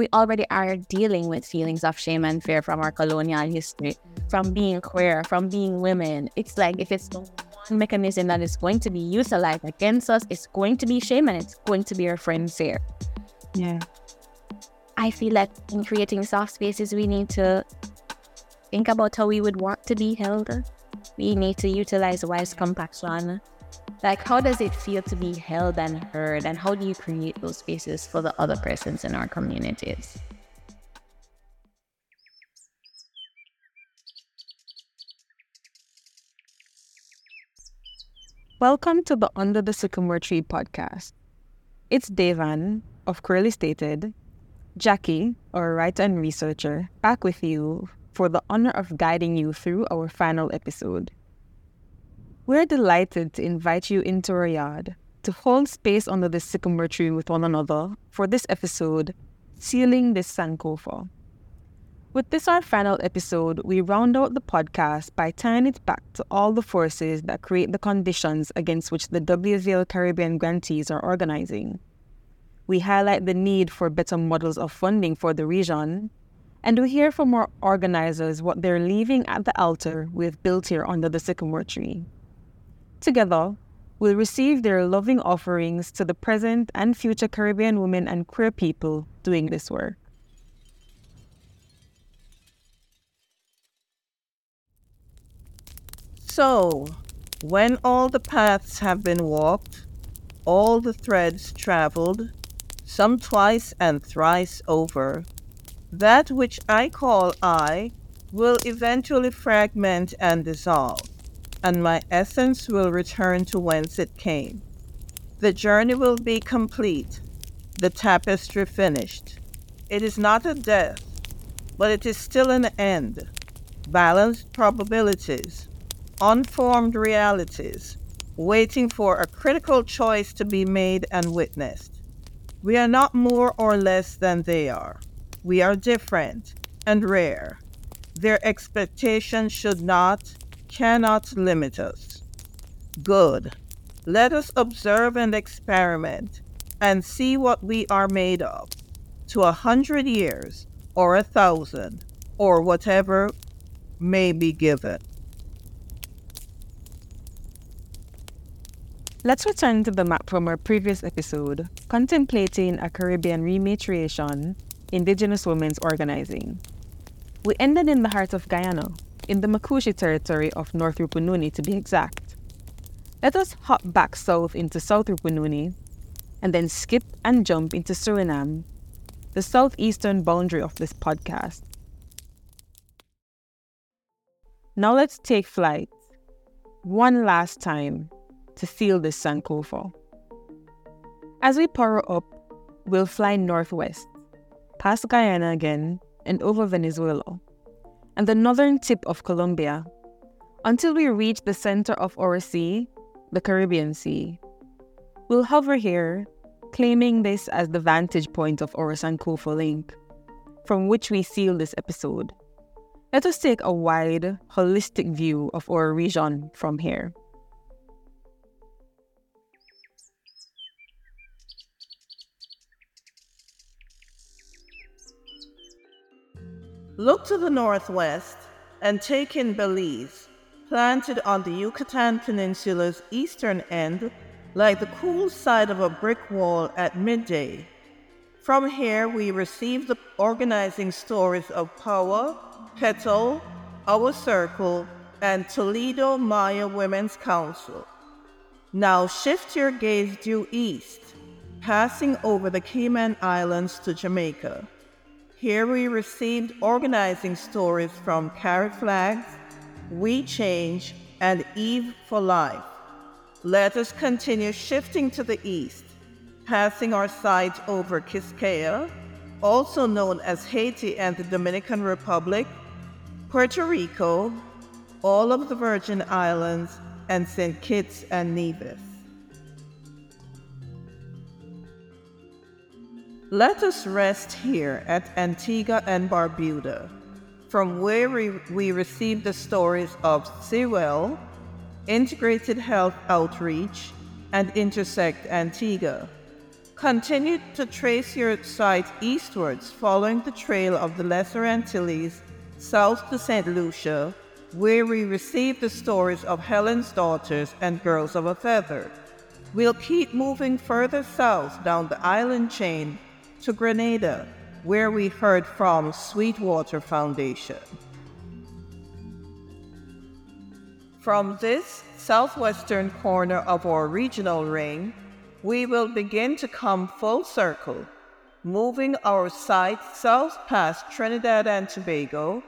we already are dealing with feelings of shame and fear from our colonial history, from being queer, from being women. It's like if it's the one mechanism that is going to be utilized against us, it's going to be shame and it's going to be our friends fear. Yeah. I feel like in creating soft spaces, we need to think about how we would want to be held. We need to utilize wise compassion like how does it feel to be held and heard? And how do you create those spaces for the other persons in our communities? Welcome to the under the sycamore tree podcast. It's devan of Queerly Stated Jacqui our writer and researcher back with you for the honor of guiding you through our final episode we're delighted to invite you into our yard to hold space under the sycamore tree with one another for this episode, Sealing this Sankofa. With this, our final episode, we round out the podcast by tying it back to all the forces that create the conditions against which the WVL Caribbean grantees are organizing. We highlight the need for better models of funding for the region, and we hear from our organizers what they're leaving at the altar we've built here under the sycamore tree. Together, will receive their loving offerings to the present and future Caribbean women and queer people doing this work. So, when all the paths have been walked, all the threads traveled, some twice and thrice over, that which I call I will eventually fragment and dissolve and my essence will return to whence it came. The journey will be complete, the tapestry finished. It is not a death, but it is still an end. Balanced probabilities, unformed realities, waiting for a critical choice to be made and witnessed. We are not more or less than they are. We are different and rare. Their expectations should not cannot limit us. Good. Let us observe and experiment and see what we are made of to a hundred years or a thousand or whatever may be given. Let's return to the map from our previous episode, contemplating a Caribbean rematriation, Indigenous women's organizing. We ended in the heart of Guyana, in the Makushi territory of North Rupununi to be exact. Let us hop back south into South Rupununi and then skip and jump into Suriname, the southeastern boundary of this podcast. Now let's take flight one last time to feel this Sankofa. As we power up, we'll fly northwest, past Guyana again, and over Venezuela and the northern tip of Colombia until we reach the center of our sea, the Caribbean Sea. We'll hover here, claiming this as the vantage point of our Sankofa link, from which we seal this episode. Let us take a wide, holistic view of our region from here. Look to the northwest and take in Belize, planted on the Yucatan Peninsula's eastern end, like the cool side of a brick wall at midday. From here, we receive the organizing stories of Power, Petal, Our Circle, and Toledo Maya Women's Council. Now shift your gaze due east, passing over the Cayman Islands to Jamaica. Here we received organizing stories from Carrot Flags, We Change, and Eve for Life. Let us continue shifting to the east, passing our sight over Quisqueya, also known as Haiti and the Dominican Republic, Puerto Rico, all of the Virgin Islands, and St. Kitts and Nevis. Let us rest here at Antigua and Barbuda, from where we, we receive the stories of Sewell, Integrated Health Outreach, and Intersect Antigua, Continue to trace your sight eastwards, following the trail of the Lesser Antilles south to St. Lucia, where we receive the stories of Helen's daughters and girls of a feather. We'll keep moving further south down the island chain to Grenada, where we heard from Sweetwater Foundation. From this southwestern corner of our regional ring, we will begin to come full circle, moving our sight south past Trinidad and Tobago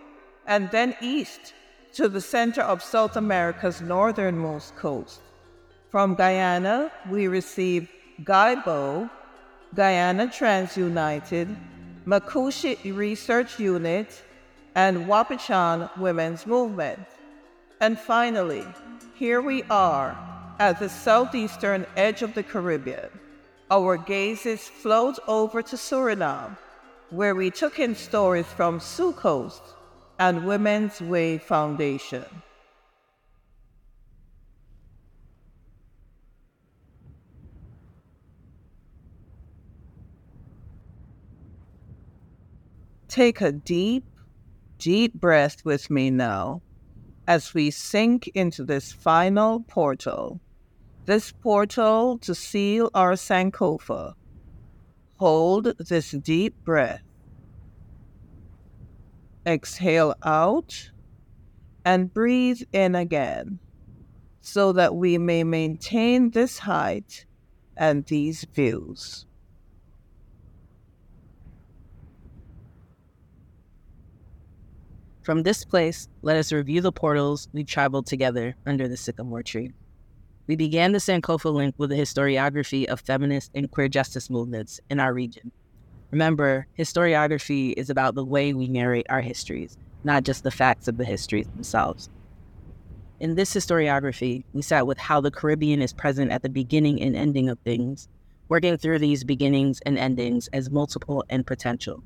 and then east to the center of South America's northernmost coast. From Guyana, we receive Guybo, Guyana Trans United, Makushi Research Unit, and Wapichan Women's Movement. And finally, here we are at the southeastern edge of the Caribbean. Our gazes flowed over to Suriname, where we took in stories from Sioux Coast and Women's Way Foundation. Take a deep, deep breath with me now as we sink into this final portal. This portal to seal our Sankofa. Hold this deep breath. Exhale out and breathe in again so that we may maintain this height and these views. From this place, let us review the portals we traveled together under the sycamore tree. We began the Sankofa link with a historiography of feminist and queer justice movements in our region. Remember, historiography is about the way we narrate our histories, not just the facts of the histories themselves. In this historiography, we sat with how the Caribbean is present at the beginning and ending of things, working through these beginnings and endings as multiple and potential.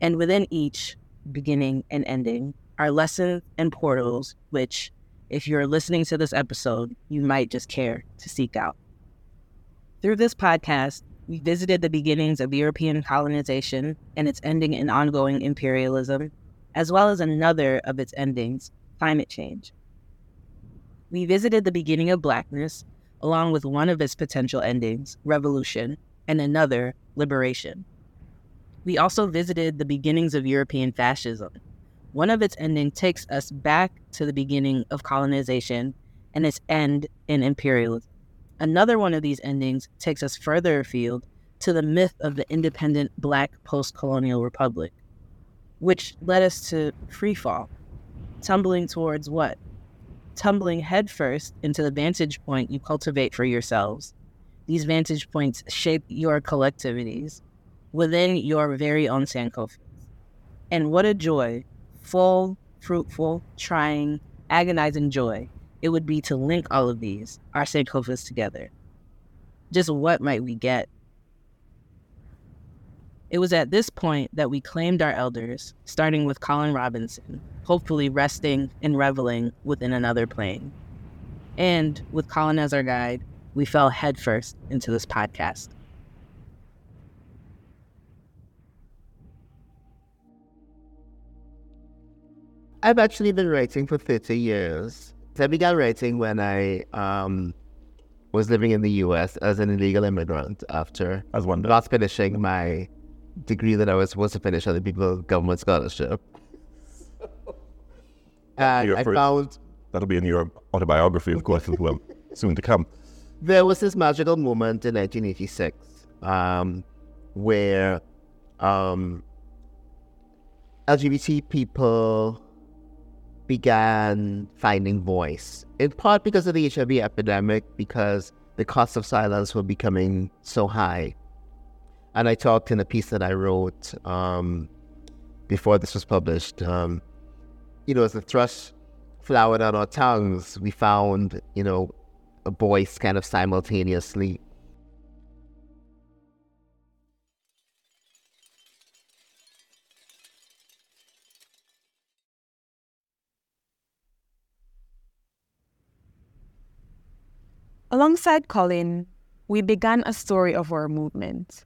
And within each, beginning, and ending are lessons and portals, which, if you're listening to this episode, you might just care to seek out. Through this podcast, we visited the beginnings of European colonization and its ending in ongoing imperialism, as well as another of its endings, climate change. We visited the beginning of Blackness, along with one of its potential endings, revolution, and another, liberation. We also visited the beginnings of European fascism. One of its endings takes us back to the beginning of colonization and its end in imperialism. Another one of these endings takes us further afield to the myth of the independent black post colonial republic, which led us to freefall, tumbling towards what? Tumbling headfirst into the vantage point you cultivate for yourselves. These vantage points shape your collectivities, within your very own Sankofas. And what a joy, full, fruitful, trying, agonizing joy it would be to link all of these, our Sankofas, together. Just what might we get? It was at this point that we claimed our elders, starting with Colin Robinson, hopefully resting and reveling within another plane. And with Colin as our guide, we fell headfirst into this podcast. I've actually been writing for 30 years. I began writing when I um, was living in the US as an illegal immigrant after as one not finishing my degree that I was supposed to finish on the People Government Scholarship. and I found that'll be in your autobiography, of course, as well, soon to come. There was this magical moment in 1986 um, where um, LGBT people began finding voice, in part because of the HIV epidemic, because the costs of silence were becoming so high. And I talked in a piece that I wrote um, before this was published. Um, you know, as the thrush flowered on our tongues, we found, you know, a voice kind of simultaneously Alongside Colin, we began a story of our movement.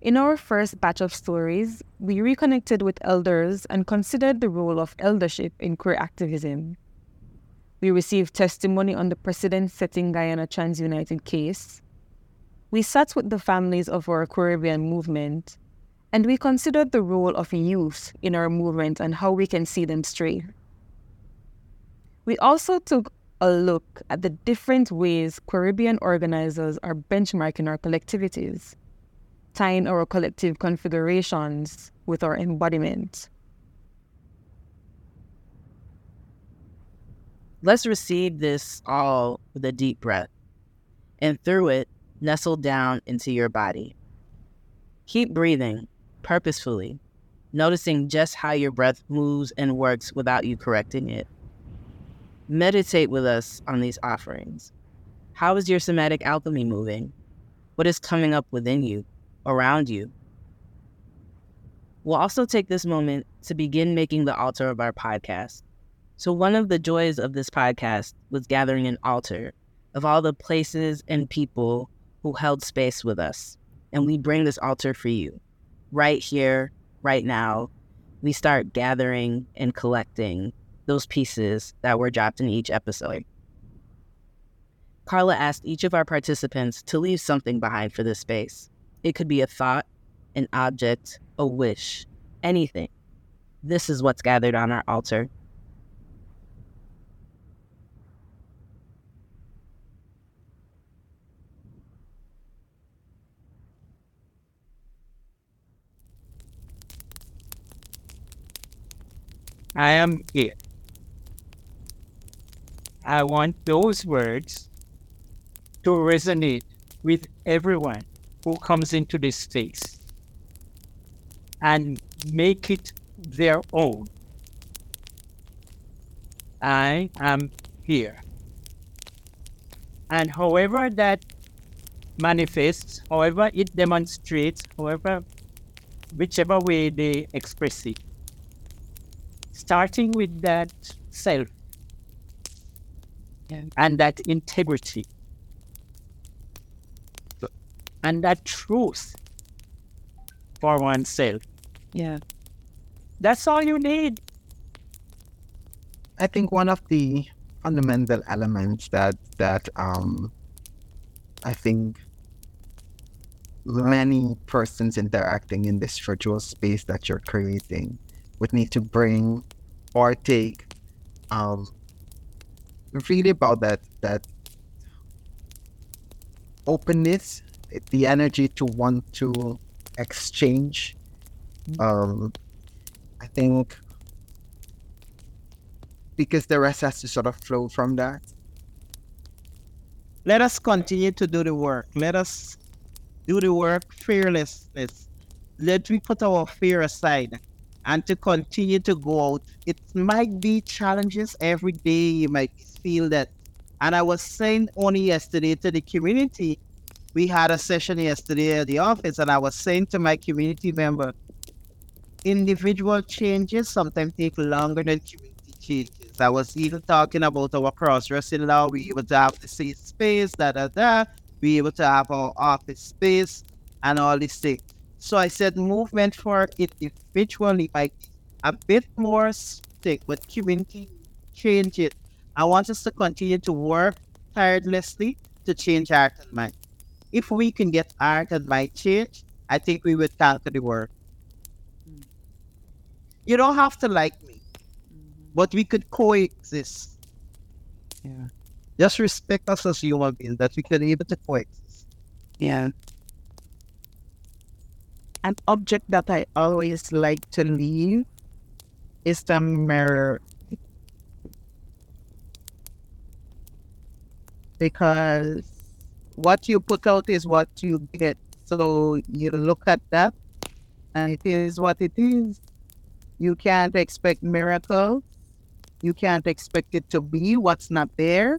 In our first batch of stories, we reconnected with elders and considered the role of eldership in queer activism. We received testimony on the precedent setting Guyana Trans United case. We sat with the families of our Caribbean movement, and we considered the role of youth in our movement and how we can see them stray. We also took a look at the different ways Caribbean organizers are benchmarking our collectivities, tying our collective configurations with our embodiment. Let's receive this all with a deep breath, and through it, nestle down into your body. Keep breathing purposefully, noticing just how your breath moves and works without you correcting it. Meditate with us on these offerings. How is your somatic alchemy moving? What is coming up within you, around you? We'll also take this moment to begin making the altar of our podcast. So, one of the joys of this podcast was gathering an altar of all the places and people who held space with us. And we bring this altar for you right here, right now. We start gathering and collecting those pieces that were dropped in each episode. Carla asked each of our participants to leave something behind for this space. It could be a thought, an object, a wish, anything. This is what's gathered on our altar. I am here. I want those words to resonate with everyone who comes into this space and make it their own. I am here. And however that manifests, however it demonstrates, however, whichever way they express it, starting with that self yeah. and that integrity and that truth for oneself. Yeah. That's all you need. I think one of the fundamental elements that that um I think many persons interacting in this virtual space that you're creating would need to bring or take um really about that that openness, the energy to want to exchange. Mm-hmm. Um, I think because the rest has to sort of flow from that. Let us continue to do the work. Let us do the work fearlessness. Let we put our fear aside and to continue to go out. It might be challenges every day. You might feel that. And I was saying only yesterday to the community, we had a session yesterday at the office, and I was saying to my community member, individual changes sometimes take longer than community changes. I was even talking about our cross dressing law. We able to have the safe space, da da da. We able to have our office space and all these things. So I said movement for it individually be a bit more stick, but community change it I want us to continue to work tirelessly to change heart and mind. If we can get heart and mind changed, I think we would conquer the world. Mm-hmm. You don't have to like me, mm-hmm. but we could coexist. Yeah. Just respect us as human beings, that we can be able to coexist. Yeah. An object that I always like to leave is the mirror because what you put out is what you get. So you look at that, and it is what it is. You can't expect miracles. You can't expect it to be what's not there,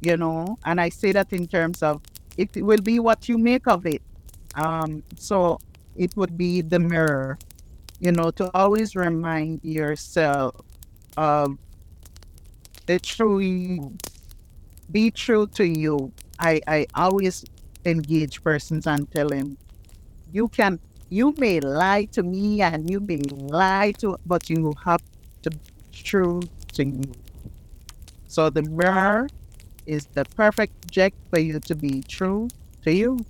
you know. And I say that in terms of it will be what you make of it. Um, so it would be the mirror, you know, to always remind yourself of the true be true to you. I, I always engage persons and tell them, you can, you may lie to me and you may lie to, but you have to be true to you. So the mirror is the perfect object for you to be true to you.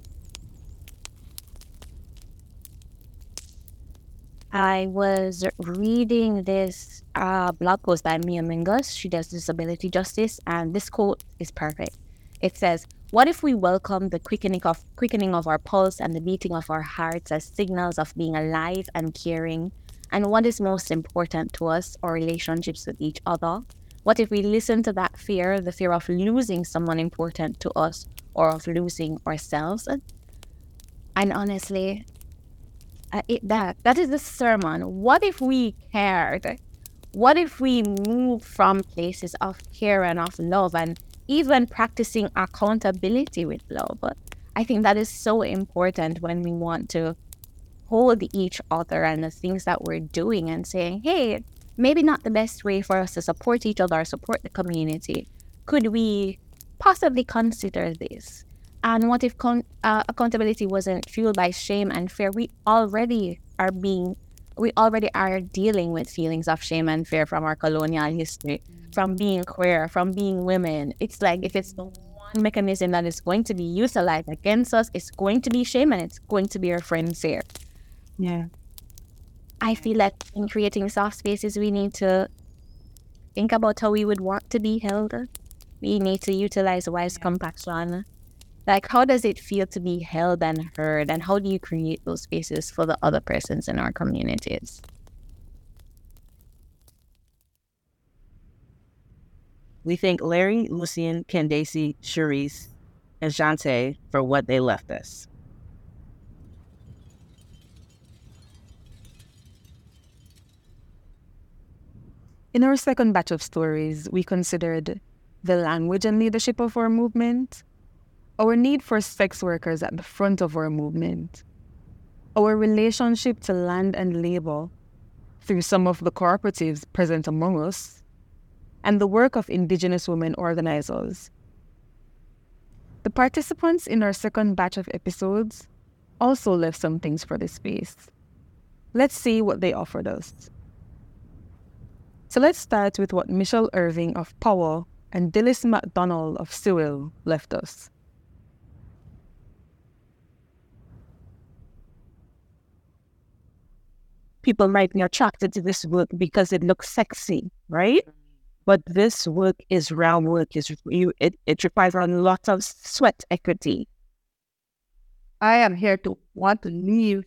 I was reading this uh, blog post by Mia Mingus. She does disability justice, and this quote is perfect. It says, "What if we welcome the quickening of quickening of our pulse and the beating of our hearts as signals of being alive and caring? And what is most important to us, our relationships with each other? What if we listen to that fear, the fear of losing someone important to us or of losing ourselves?" And honestly, uh, it, that that is the sermon. What if we cared? What if we move from places of care and of love and even practicing accountability with love? I think that is so important when we want to hold each other and the things that we're doing and saying, hey, maybe not the best way for us to support each other or support the community. Could we possibly consider this? And what if con- uh, accountability wasn't fueled by shame and fear? We already are being, we already are dealing with feelings of shame and fear from our colonial history, from being queer, from being women. It's like if it's the one mechanism that is going to be utilized against us, it's going to be shame and it's going to be our friend fear. Yeah. I feel like in creating soft spaces, we need to think about how we would want to be held. We need to utilize wise compassion like how does it feel to be held and heard? And how do you create those spaces for the other persons in our communities? We thank larry lucien candace Cherise, and Jante for what they left us. In our second batch of stories, we considered the language and leadership of our movement, our need for sex workers at the front of our movement, our relationship to land and labor through some of the cooperatives present among us, and the work of Indigenous women organizers. The participants in our second batch of episodes also left some things for this space. Let's see what they offered us. So let's start with what Michelle Irving of Power and Dillis MacDonald of Sewell left us. People might be attracted to this work because it looks sexy, right? But this work is real work. Is it, it requires a lot of sweat equity. I am here to want to leave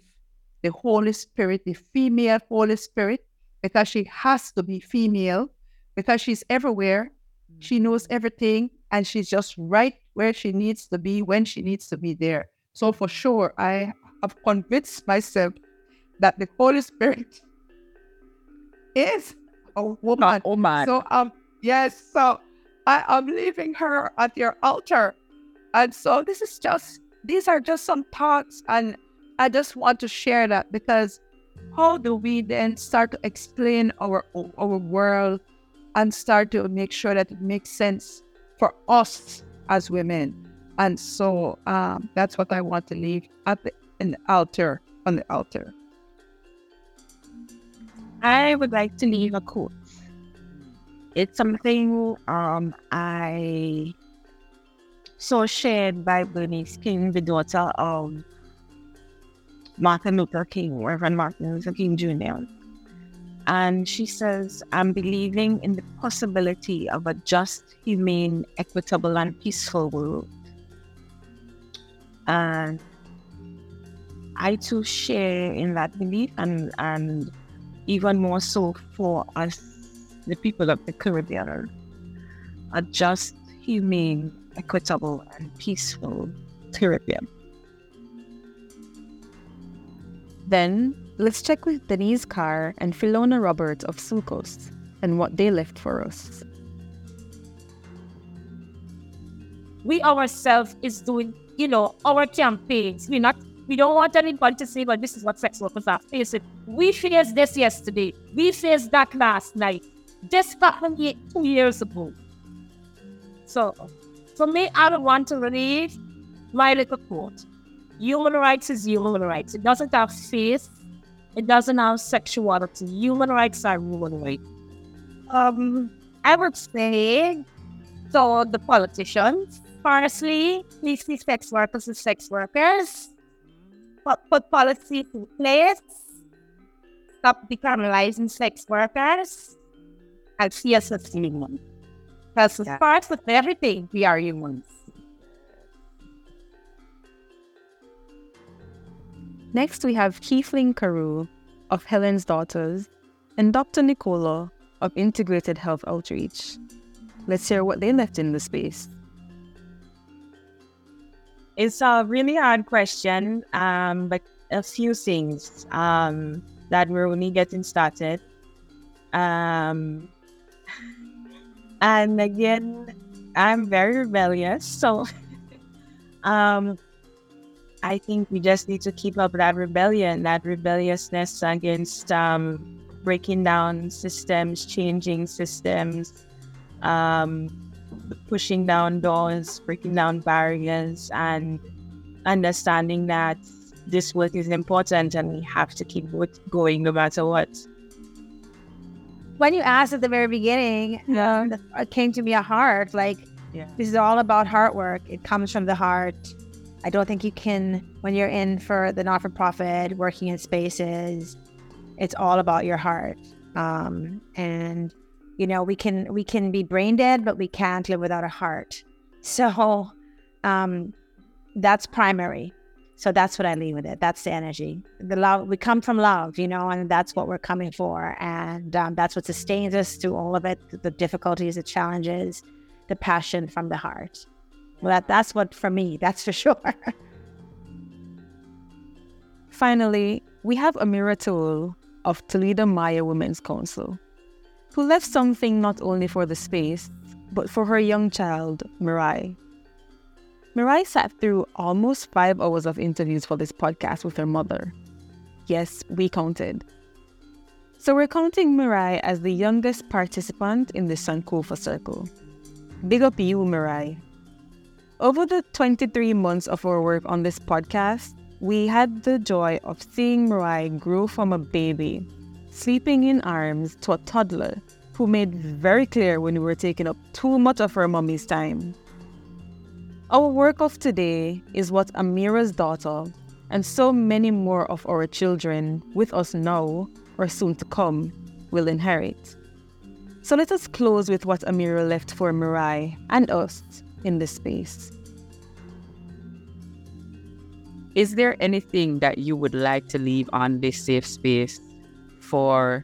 the Holy Spirit, the female Holy Spirit, because she has to be female, because she's everywhere. Mm-hmm. She knows everything, and she's just right where she needs to be when she needs to be there. So for sure, I have convinced myself that the Holy Spirit is a woman. Oh my. So um yes, so I am leaving her at your altar. And so this is just these are just some thoughts and I just want to share that because how do we then start to explain our our world and start to make sure that it makes sense for us as women? And so um, that's what I want to leave at the, in the altar on the altar. I would like to leave a quote. It's something um, I saw shared by Bernice King, the daughter of Martin Luther King, Reverend Martin Luther King Jr. And she says, I'm believing in the possibility of a just, humane, equitable, and peaceful world. And I too share in that belief and, and even more so for us, the people of the Caribbean, a just, humane, equitable, and peaceful Caribbean. Then, let's check with Denise Carr and Philona Roberts of Sulcos and what they left for us. We ourselves is doing, you know, our campaigns. We're not we don't want anyone to say, but this is what sex workers are facing. We faced this yesterday. We faced that last night. This happened two years ago. So, for me, I don't want to leave my little quote. Human rights is human rights. It doesn't have faith. It doesn't have sexuality. Human rights are human rights. Um, I would say so the politicians, firstly, please see sex workers as sex workers. Put, policy in place. Stop decriminalizing sex workers. And see us as humans. Because as far as with everything, we are humans. Next, we have Kiefling Carew of Helen's Daughters and Dr. Nicola of Integrated Health Outreach. Let's hear what they left in the space. It's a really hard question, um, but a few things um, that we're only getting started. Um, and again, I'm very rebellious, so um, I think we just need to keep up that rebellion, that rebelliousness against um, breaking down systems, changing systems, um, pushing down doors, breaking down barriers, and understanding that this work is important and we have to keep going no matter what. When you asked at the very beginning, yeah. it came to me a heart. Like, yeah. this is all about heart work. It comes from the heart I don't think you can, when you're in for the not for profit, working in spaces, it's all about your heart. Um, and you know, we can we can be brain dead, but we can't live without a heart. So um, that's primary. So that's what I leave with it. That's the energy. The love we come from love, you know, and that's what we're coming for, and um, that's what sustains us through all of it. The difficulties, the challenges, the passion from the heart. Well, that, that's what for me, that's for sure. Finally, we have Amira Tool of Toledo Maya Women's Council, who left something not only for the space, but for her young child, Mirai. Mirai sat through almost five hours of interviews for this podcast with her mother. Yes, we counted. So we're counting Mirai as the youngest participant in the Sankofa Circle. Big up you, Mirai. Over the 23 months of our work on this podcast, we had the joy of seeing Mirai grow from a baby, sleeping in arms, to a toddler who made very clear when we were taking up too much of her mommy's time. Our work of today is what Amira's daughter and so many more of our children with us now or soon to come will inherit. So let us close with what Amira left for Mirai and us in this space. Is there anything that you would like to leave on this safe space for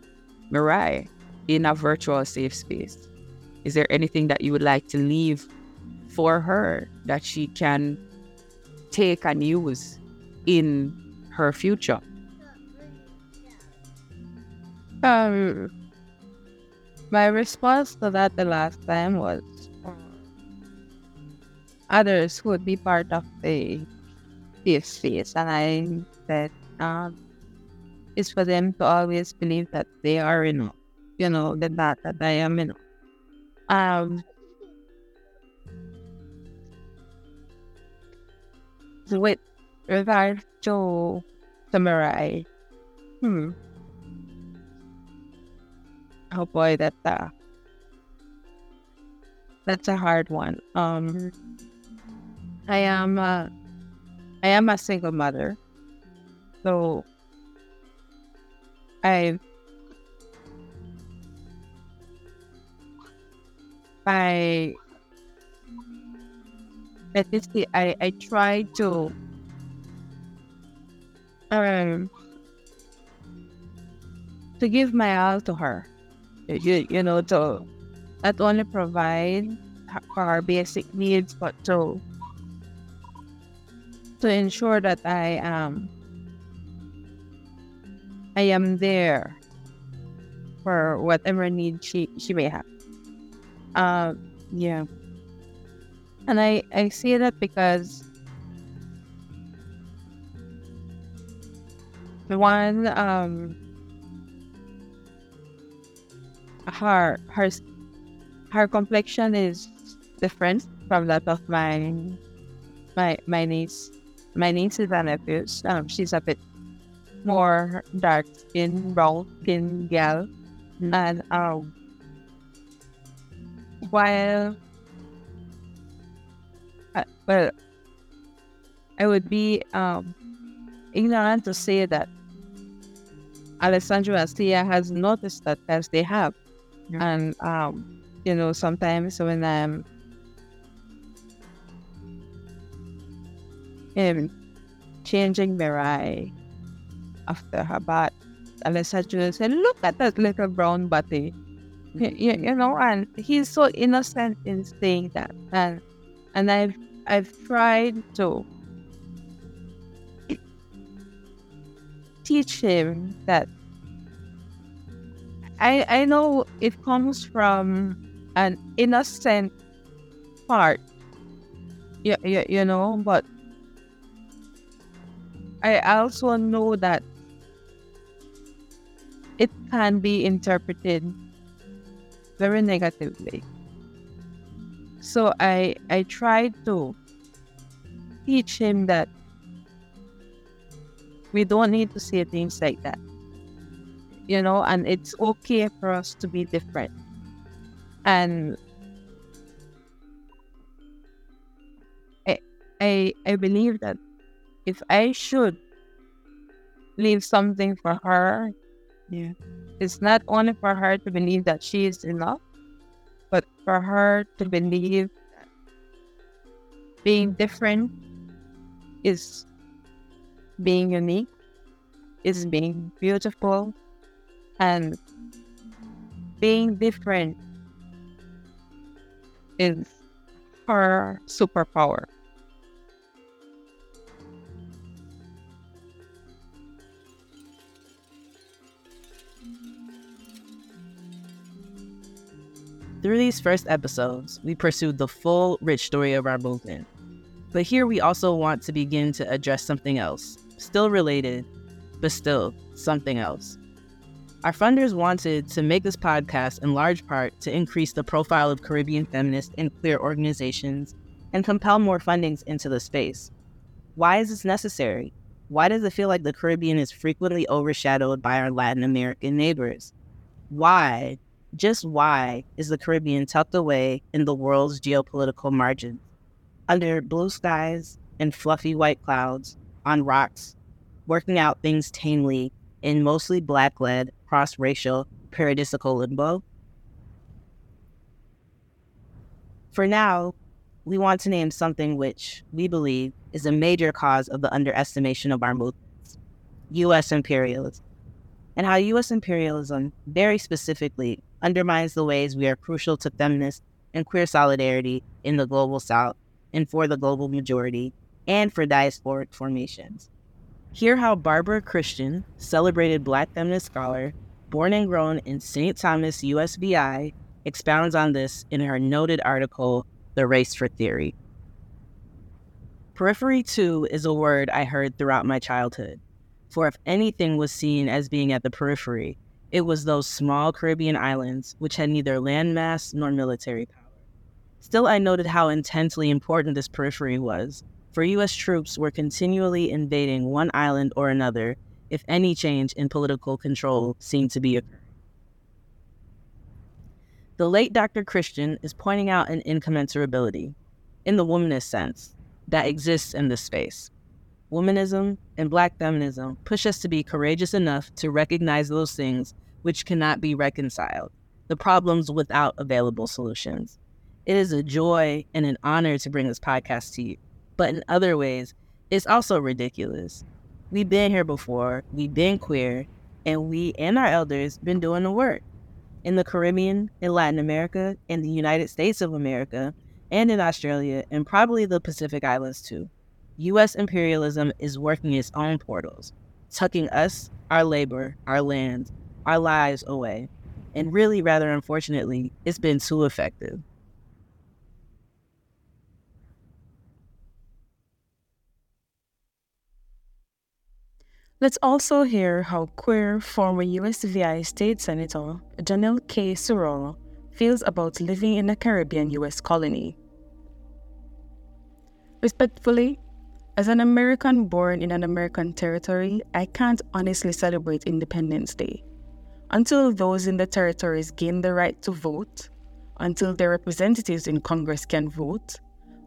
Mirai in a virtual safe space? Is there anything that you would like to leave for her that she can take and use in her future? Um, my response to that the last time was others would be part of the safe space and I said um it's for them to always believe that they are enough. You know, that that, that I am enough. Um with regard to samurai, hmm oh boy that uh, that's a hard one um I am uh, I am a single mother. So I I let me see. I, I try to um to give my all to her. You, you know, to not only provide for her basic needs, but to to ensure that I am I am there for whatever need she she may have. Uh, yeah. And I I say that because the one um her her her complexion is different from that of my my my niece, my niece is an nephews. Um, she's a bit more dark skin, brown skin gal, and um, while uh, well, I would be um ignorant to say that Alessandro and Sia has noticed that as they have, and um, you know, sometimes when I'm um, changing Mirai after her bath, Alessandro said, eh, "Look at that little brown body." Y- mm-hmm. You, you know, and he's so innocent in saying that, and and I've I've tried to teach him that I I know it comes from an innocent part. You, you, you know, but I also know that it can be interpreted very negatively. So I I tried to teach him that we don't need to say things like that. You know, and it's okay for us to be different. And I I, I believe that if I should leave something for her, Yeah. it's not only for her to believe that she is enough, but for her to believe that being different is being unique, is being beautiful, and being different is her superpower. Through these first episodes, we pursued the full, rich story of our movement. But here we also want to begin to address something else, still related, but still something else. Our funders wanted to make this podcast in large part to increase the profile of Caribbean feminist and queer organizations and compel more fundings into the space. Why is this necessary? Why does it feel like the Caribbean is frequently overshadowed by our Latin American neighbors? Why, just why, is the Caribbean tucked away in the world's geopolitical margins? Under blue skies and fluffy white clouds, on rocks, working out things tamely in mostly black led, cross racial, paradisical limbo? For now, we want to name something which we believe is a major cause of the underestimation of our movements U.S. imperialism, and how U.S. imperialism, very specifically, undermines the ways we are crucial to feminist and queer solidarity in the global south and for the global majority and for diasporic formations. Hear how Barbara Christian, celebrated black feminist scholar, born and grown in St. Thomas, USVI, expounds on this in her noted article, The Race for Theory. Periphery, too, is a word I heard throughout my childhood. For if anything was seen as being at the periphery, it was those small Caribbean islands which had neither landmass nor military power. Still, I noted how intensely important this periphery was, for U.S. troops were continually invading one island or another if any change in political control seemed to be occurring. The late Dr. Christian is pointing out an incommensurability, in the womanist sense, that exists in this space. Womanism and black feminism push us to be courageous enough to recognize those things which cannot be reconciled, the problems without available solutions. It is a joy and an honor to bring this podcast to you, but in other ways, it's also ridiculous. We've been here before, we've been queer, and we and our elders been doing the work. In the Caribbean, in Latin America, in the United States of America, and in Australia, and probably the Pacific Islands too. US imperialism is working its own portals, tucking us, our labor, our land, our lives away. And really, rather unfortunately, it's been too effective. Let's also hear how queer former USVI State Senator Janelle K. Sauraw feels about living in a Caribbean US colony. Respectfully, as an American born in an American territory, I can't honestly celebrate Independence Day. Until those in the territories gain the right to vote, until their representatives in Congress can vote,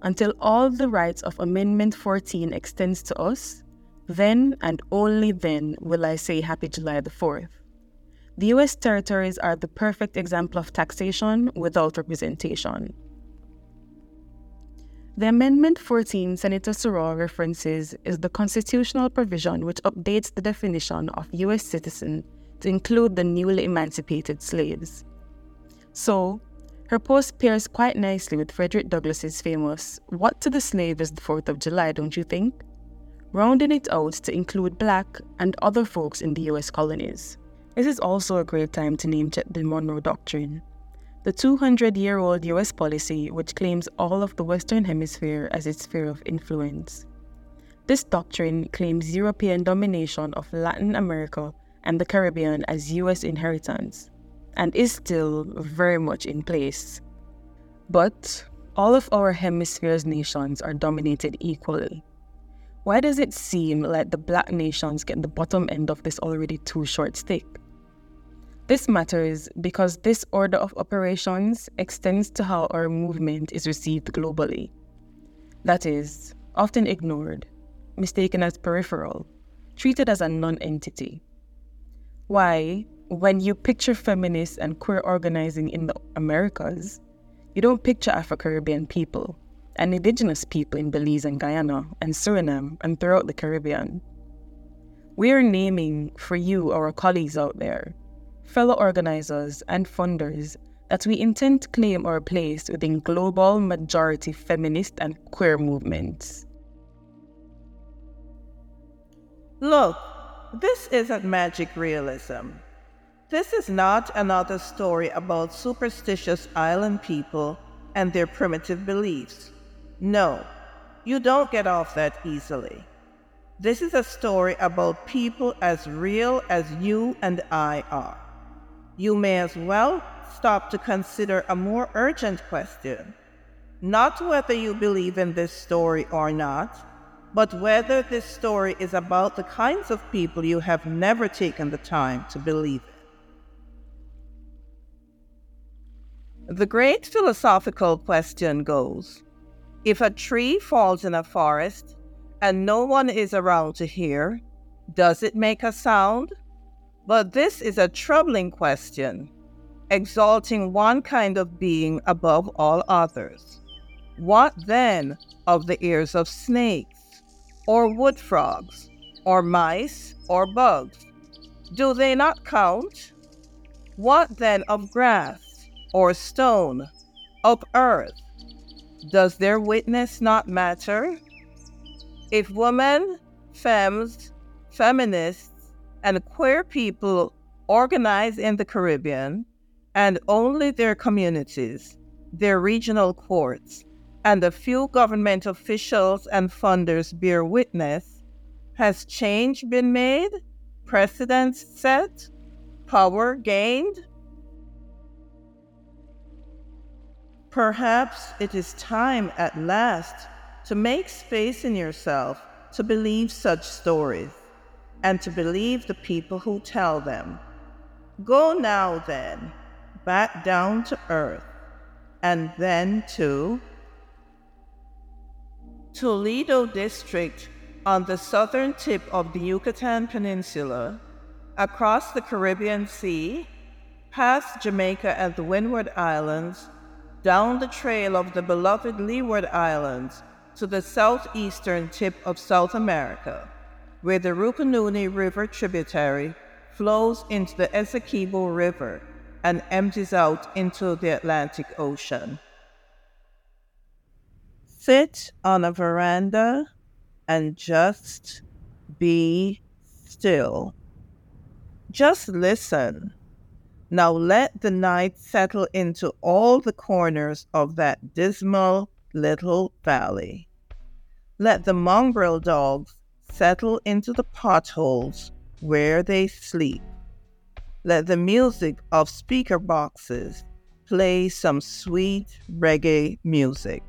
until all the rights of Amendment 14 extends to us, then and only then will I say Happy July the 4th. The US territories are the perfect example of taxation without representation. The Amendment 14 Senator Sauraw references is the constitutional provision which updates the definition of US citizen to include the newly emancipated slaves. So, her post pairs quite nicely with Frederick Douglass's famous What to the slave is the 4th of July, don't you think? rounding it out to include black and other folks in the US colonies. This is also a great time to name check the Monroe Doctrine, the 200 year old US policy which claims all of the Western Hemisphere as its sphere of influence. This doctrine claims European domination of Latin America and the Caribbean as US inheritance, and is still very much in place. But all of our hemisphere's nations are dominated equally. Why does it seem like the black nations get the bottom end of this already too short stick? This matters because this order of operations extends to how our movement is received globally. That is, often ignored, mistaken as peripheral, treated as a non entity. Why, when you picture feminists and queer organizing in the Americas, you don't picture Afro Caribbean people and indigenous people in Belize and Guyana and Suriname and throughout the Caribbean. We are naming for you, our colleagues out there, fellow organizers and funders, that we intend to claim our place within global majority feminist and queer movements. Look, this isn't magic realism. This is not another story about superstitious island people and their primitive beliefs. No, you don't get off that easily. This is a story about people as real as you and I are. You may as well stop to consider a more urgent question. Not whether you believe in this story or not, but whether this story is about the kinds of people you have never taken the time to believe in. The great philosophical question goes if a tree falls in a forest and no one is around to hear, does it make a sound? But this is a troubling question, exalting one kind of being above all others. What then of the ears of snakes, or wood frogs, or mice, or bugs? Do they not count? What then of grass, or stone, of earth? Does their witness not matter? If women, femmes, feminists, and queer people organize in the Caribbean, and only their communities, their regional courts, and a few government officials and funders bear witness, has change been made? Precedents set? Power gained? Perhaps it is time at last to make space in yourself to believe such stories and to believe the people who tell them. Go now, then, back down to earth, and then to Toledo District on the southern tip of the Yucatan Peninsula, across the Caribbean Sea, past Jamaica and the Windward Islands down the trail of the beloved Leeward Islands to the southeastern tip of South America, where the Rupununi River tributary flows into the Essequibo River and empties out into the Atlantic Ocean. Sit on a veranda and just be still. Just listen now let the night settle into all the corners of that dismal little valley. Let the mongrel dogs settle into the potholes where they sleep. Let the music of speaker boxes play some sweet reggae music.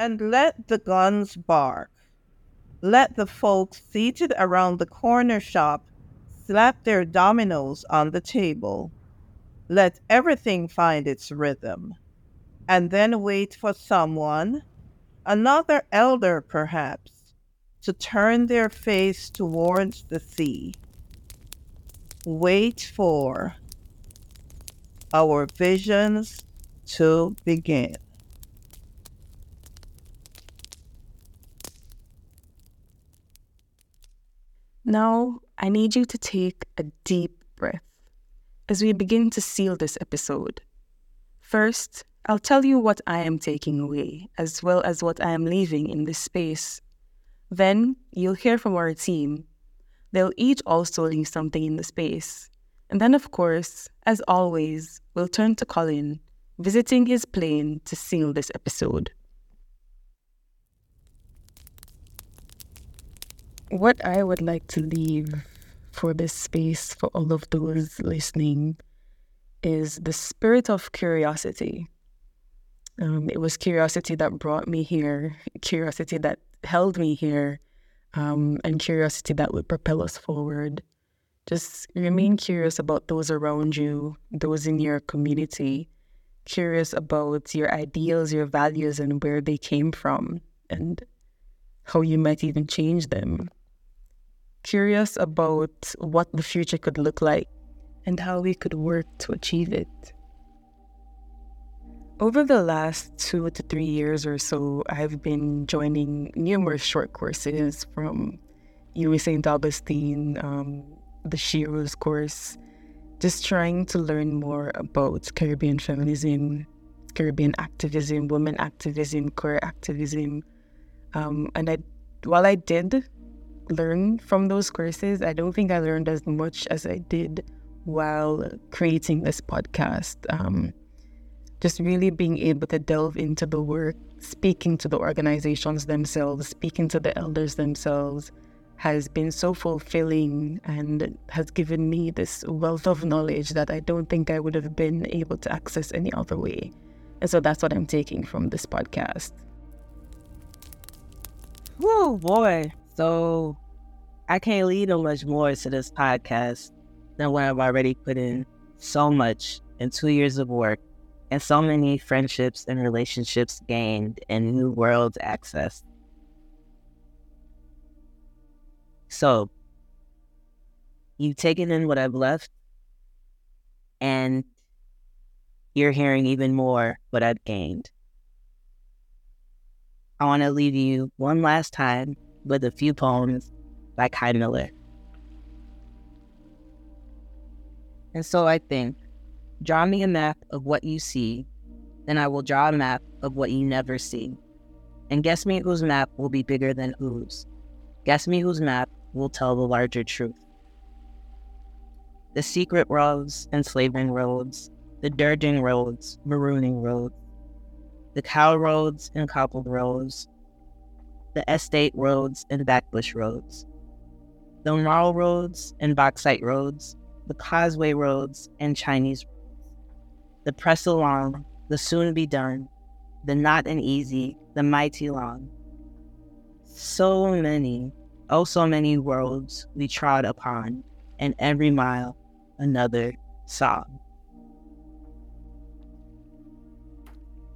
And let the guns bark. Let the folks seated around the corner shop slap their dominoes on the table. Let everything find its rhythm. And then wait for someone, another elder perhaps, to turn their face towards the sea. Wait for our visions to begin. Now, I need you to take a deep breath as we begin to seal this episode. First, I'll tell you what I am taking away, as well as what I am leaving in this space. Then, you'll hear from our team. They'll each also leave something in the space. And then, of course, as always, we'll turn to Colin, visiting his plane to seal this episode. What I would like to leave for this space for all of those listening is the spirit of curiosity. Um, it was curiosity that brought me here, curiosity that held me here, um, and curiosity that would propel us forward. Just remain curious about those around you, those in your community, curious about your ideals, your values, and where they came from, and how you might even change them curious about what the future could look like and how we could work to achieve it. Over the last two to three years or so, I've been joining numerous short courses from UWI St. Augustine, um, the Sheroes course, just trying to learn more about Caribbean feminism, Caribbean activism, women activism, queer activism. Um, and I, while I did learn from those courses, I don't think I learned as much as I did while creating this podcast. Um, just really being able to delve into the work, speaking to the organizations themselves, speaking to the elders themselves has been so fulfilling and has given me this wealth of knowledge that I don't think I would have been able to access any other way. And so that's what I'm taking from this podcast. Whoa, boy. So I can't lead on much more to this podcast than what I've already put in so much in two years of work and so many friendships and relationships gained and new worlds accessed. So, you've taken in what I've left, and you're hearing even more what I've gained. I want to leave you one last time with a few poems by Kei Miller. And so I think, draw me a map of what you see, then I will draw a map of what you never see. And guess me whose map will be bigger than whose. Guess me whose map will tell the larger truth. The secret roads, enslaving roads, the dirging roads, marooning roads, the cow roads and cobbled roads, the estate roads and backbush roads, the marl roads and bauxite roads, the causeway roads and Chinese roads, the press along, the soon be done, the not an easy, the mighty long. So many, oh so many roads we trod upon, and every mile another song.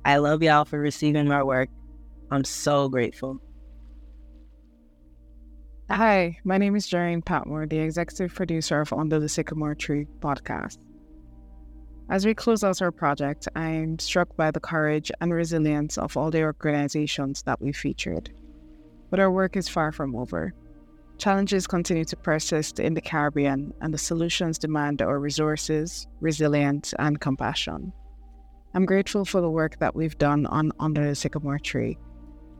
I love y'all for receiving my work. I'm so grateful. Hi, my name is Jane Patmore, the executive producer of Under the Sycamore Tree podcast. As we close out our project, I'm struck by the courage and resilience of all the organizations that we featured. But our work is far from over. Challenges continue to persist in the Caribbean, and the solutions demand our resources, resilience, and compassion. I'm grateful for the work that we've done on Under the Sycamore Tree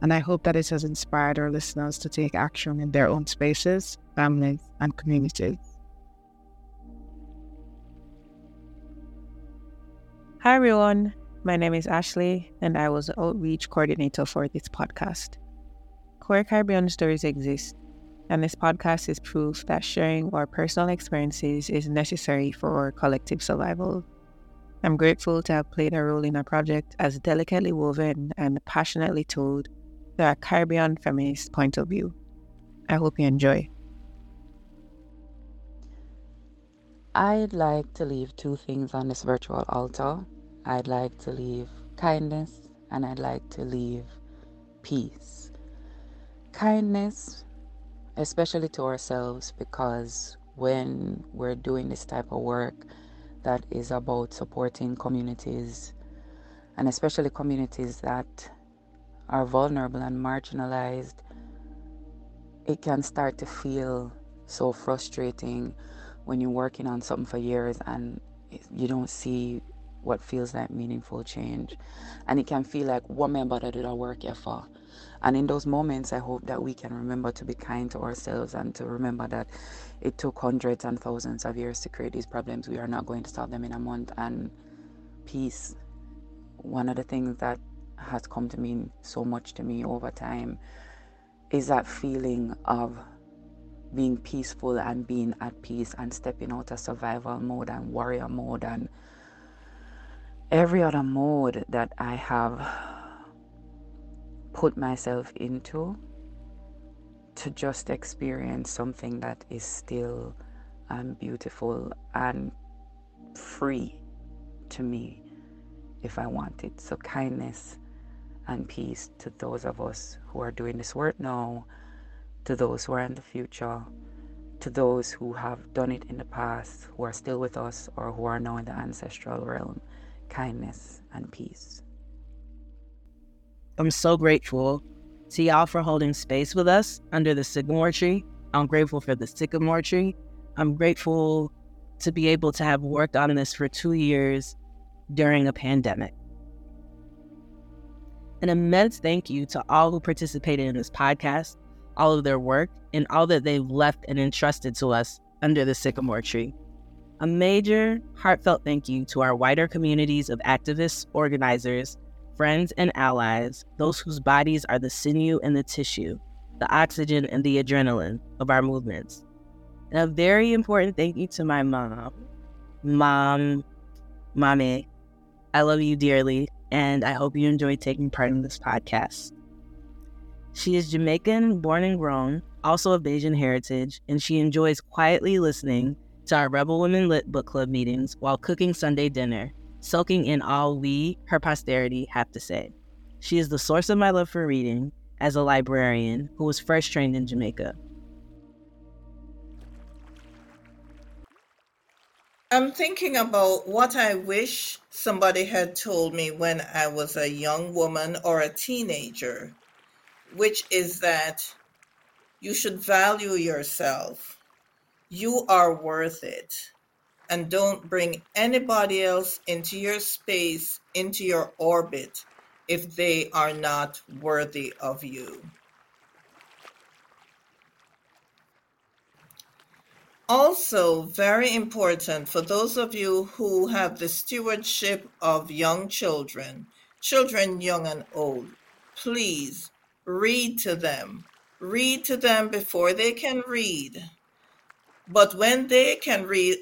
and I hope that it has inspired our listeners to take action in their own spaces, families, and communities. Hi, everyone. My name is Ashley, and I was the outreach coordinator for this podcast. Queer Caribbean stories exist, and this podcast is proof that sharing our personal experiences is necessary for our collective survival. I'm grateful to have played a role in a project as delicately woven and passionately told through Caribbean feminist point of view. I hope you enjoy. I'd like to leave two things on this virtual altar. I'd like to leave kindness and I'd like to leave peace. Kindness, especially to ourselves, because when we're doing this type of work that is about supporting communities, and especially communities that are vulnerable and marginalized, it can start to feel so frustrating when you're working on something for years and you don't see what feels like meaningful change. And it can feel like, what member did I work here for? And in those moments, I hope that we can remember to be kind to ourselves and to remember that it took hundreds and thousands of years to create these problems. We are not going to solve them in a month. And peace, one of the things that has come to mean so much to me over time is that feeling of being peaceful and being at peace and stepping out of survival mode and warrior mode and every other mode that I have put myself into to just experience something that is still um, beautiful and free to me if I want it. So, kindness and peace to those of us who are doing this work now, to those who are in the future, to those who have done it in the past, who are still with us, or who are now in the ancestral realm. Kindness and peace. I'm so grateful to y'all for holding space with us under the sycamore tree. I'm grateful for the sycamore tree. I'm grateful to be able to have worked on this for two years during a pandemic. An immense thank you to all who participated in this podcast, all of their work, and all that they've left and entrusted to us under the sycamore tree. A major, heartfelt thank you to our wider communities of activists, organizers, friends, and allies, those whose bodies are the sinew and the tissue, the oxygen and the adrenaline of our movements. And a very important thank you to my mom. Mom, mommy, I love you dearly, and I hope you enjoy taking part in this podcast. She is Jamaican, born and grown, also of Bajan heritage, and she enjoys quietly listening to our Rebel Women Lit Book Club meetings while cooking Sunday dinner soaking in all we, her posterity, have to say. She is the source of my love for reading as a librarian who was first trained in Jamaica. I'm thinking about what I wish somebody had told me when I was a young woman or a teenager, which is that you should value yourself. You are worth it and don't bring anybody else into your space, into your orbit, if they are not worthy of you. Also, very important for those of you who have the stewardship of young children, children young and old, please read to them. Read to them before they can read. But when they can read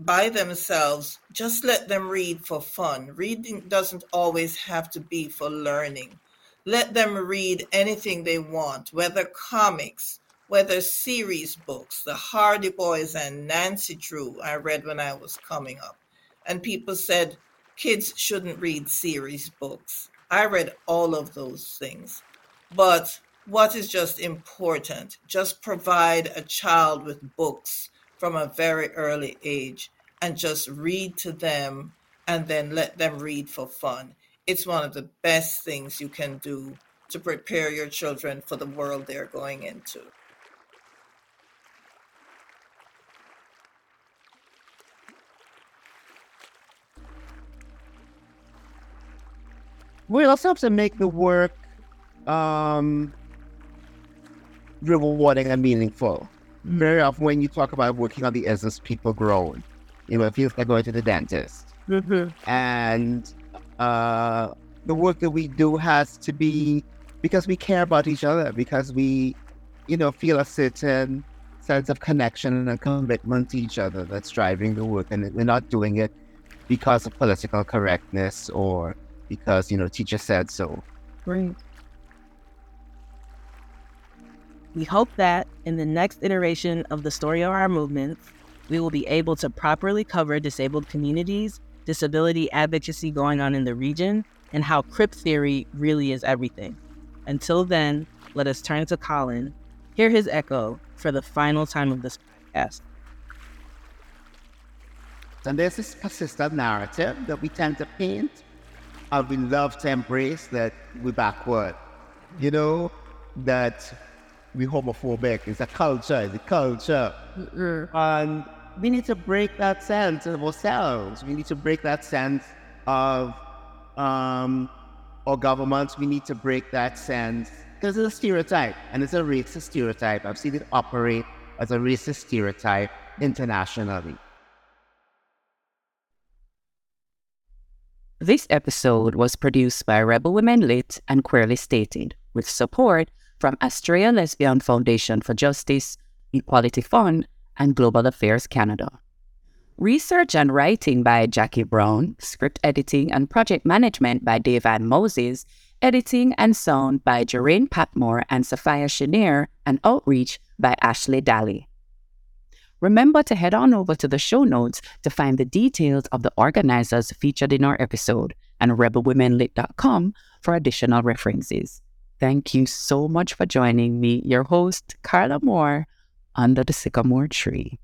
by themselves, just let them read for fun. Reading doesn't always have to be for learning. Let them read anything they want, whether comics, whether series books, the Hardy Boys and Nancy Drew, I read when I was coming up. And people said kids shouldn't read series books. I read all of those things. But what is just important? Just provide a child with books from a very early age and just read to them and then let them read for fun. It's one of the best things you can do to prepare your children for the world they're going into. We also have to make the work um, rewarding and meaningful. Very often, when you talk about working on the essence, people groan. You know, it feels like going to the dentist. Mm-hmm. And uh, the work that we do has to be because we care about each other, because we, you know, feel a certain sense of connection and commitment to each other that's driving the work. And we're not doing it because of political correctness or because, you know, teacher said so. Right. We hope that in the next iteration of the story of our movements, we will be able to properly cover disabled communities, disability advocacy going on in the region, and how crip theory really is everything. Until then, let us turn to Colin, hear his echo for the final time of this podcast. And there's this persistent narrative that we tend to paint, and we love to embrace that we're backward. You know, that we're homophobic. It's a culture, it's a culture. And we need to break that sense of ourselves. We need to break that sense of um, our governments. We need to break that sense because it's a stereotype and it's a racist stereotype. I've seen it operate as a racist stereotype internationally. This episode was produced by Rebel Women Lit and Queerly Stated, with support from Astraea Lesbian Foundation for Justice, Equality Fund, and Global Affairs Canada. Research and writing by Jacqui Brown, script editing and project management by Davan Moses, editing and sound by Jeraine Patmore and Sophia Chenier, and outreach by Ashley Daly. Remember to head on over to the show notes to find the details of the organizers featured in our episode and rebelwomenlit.com for additional references. Thank you so much for joining me, your host, Carla Moore, under the sycamore tree.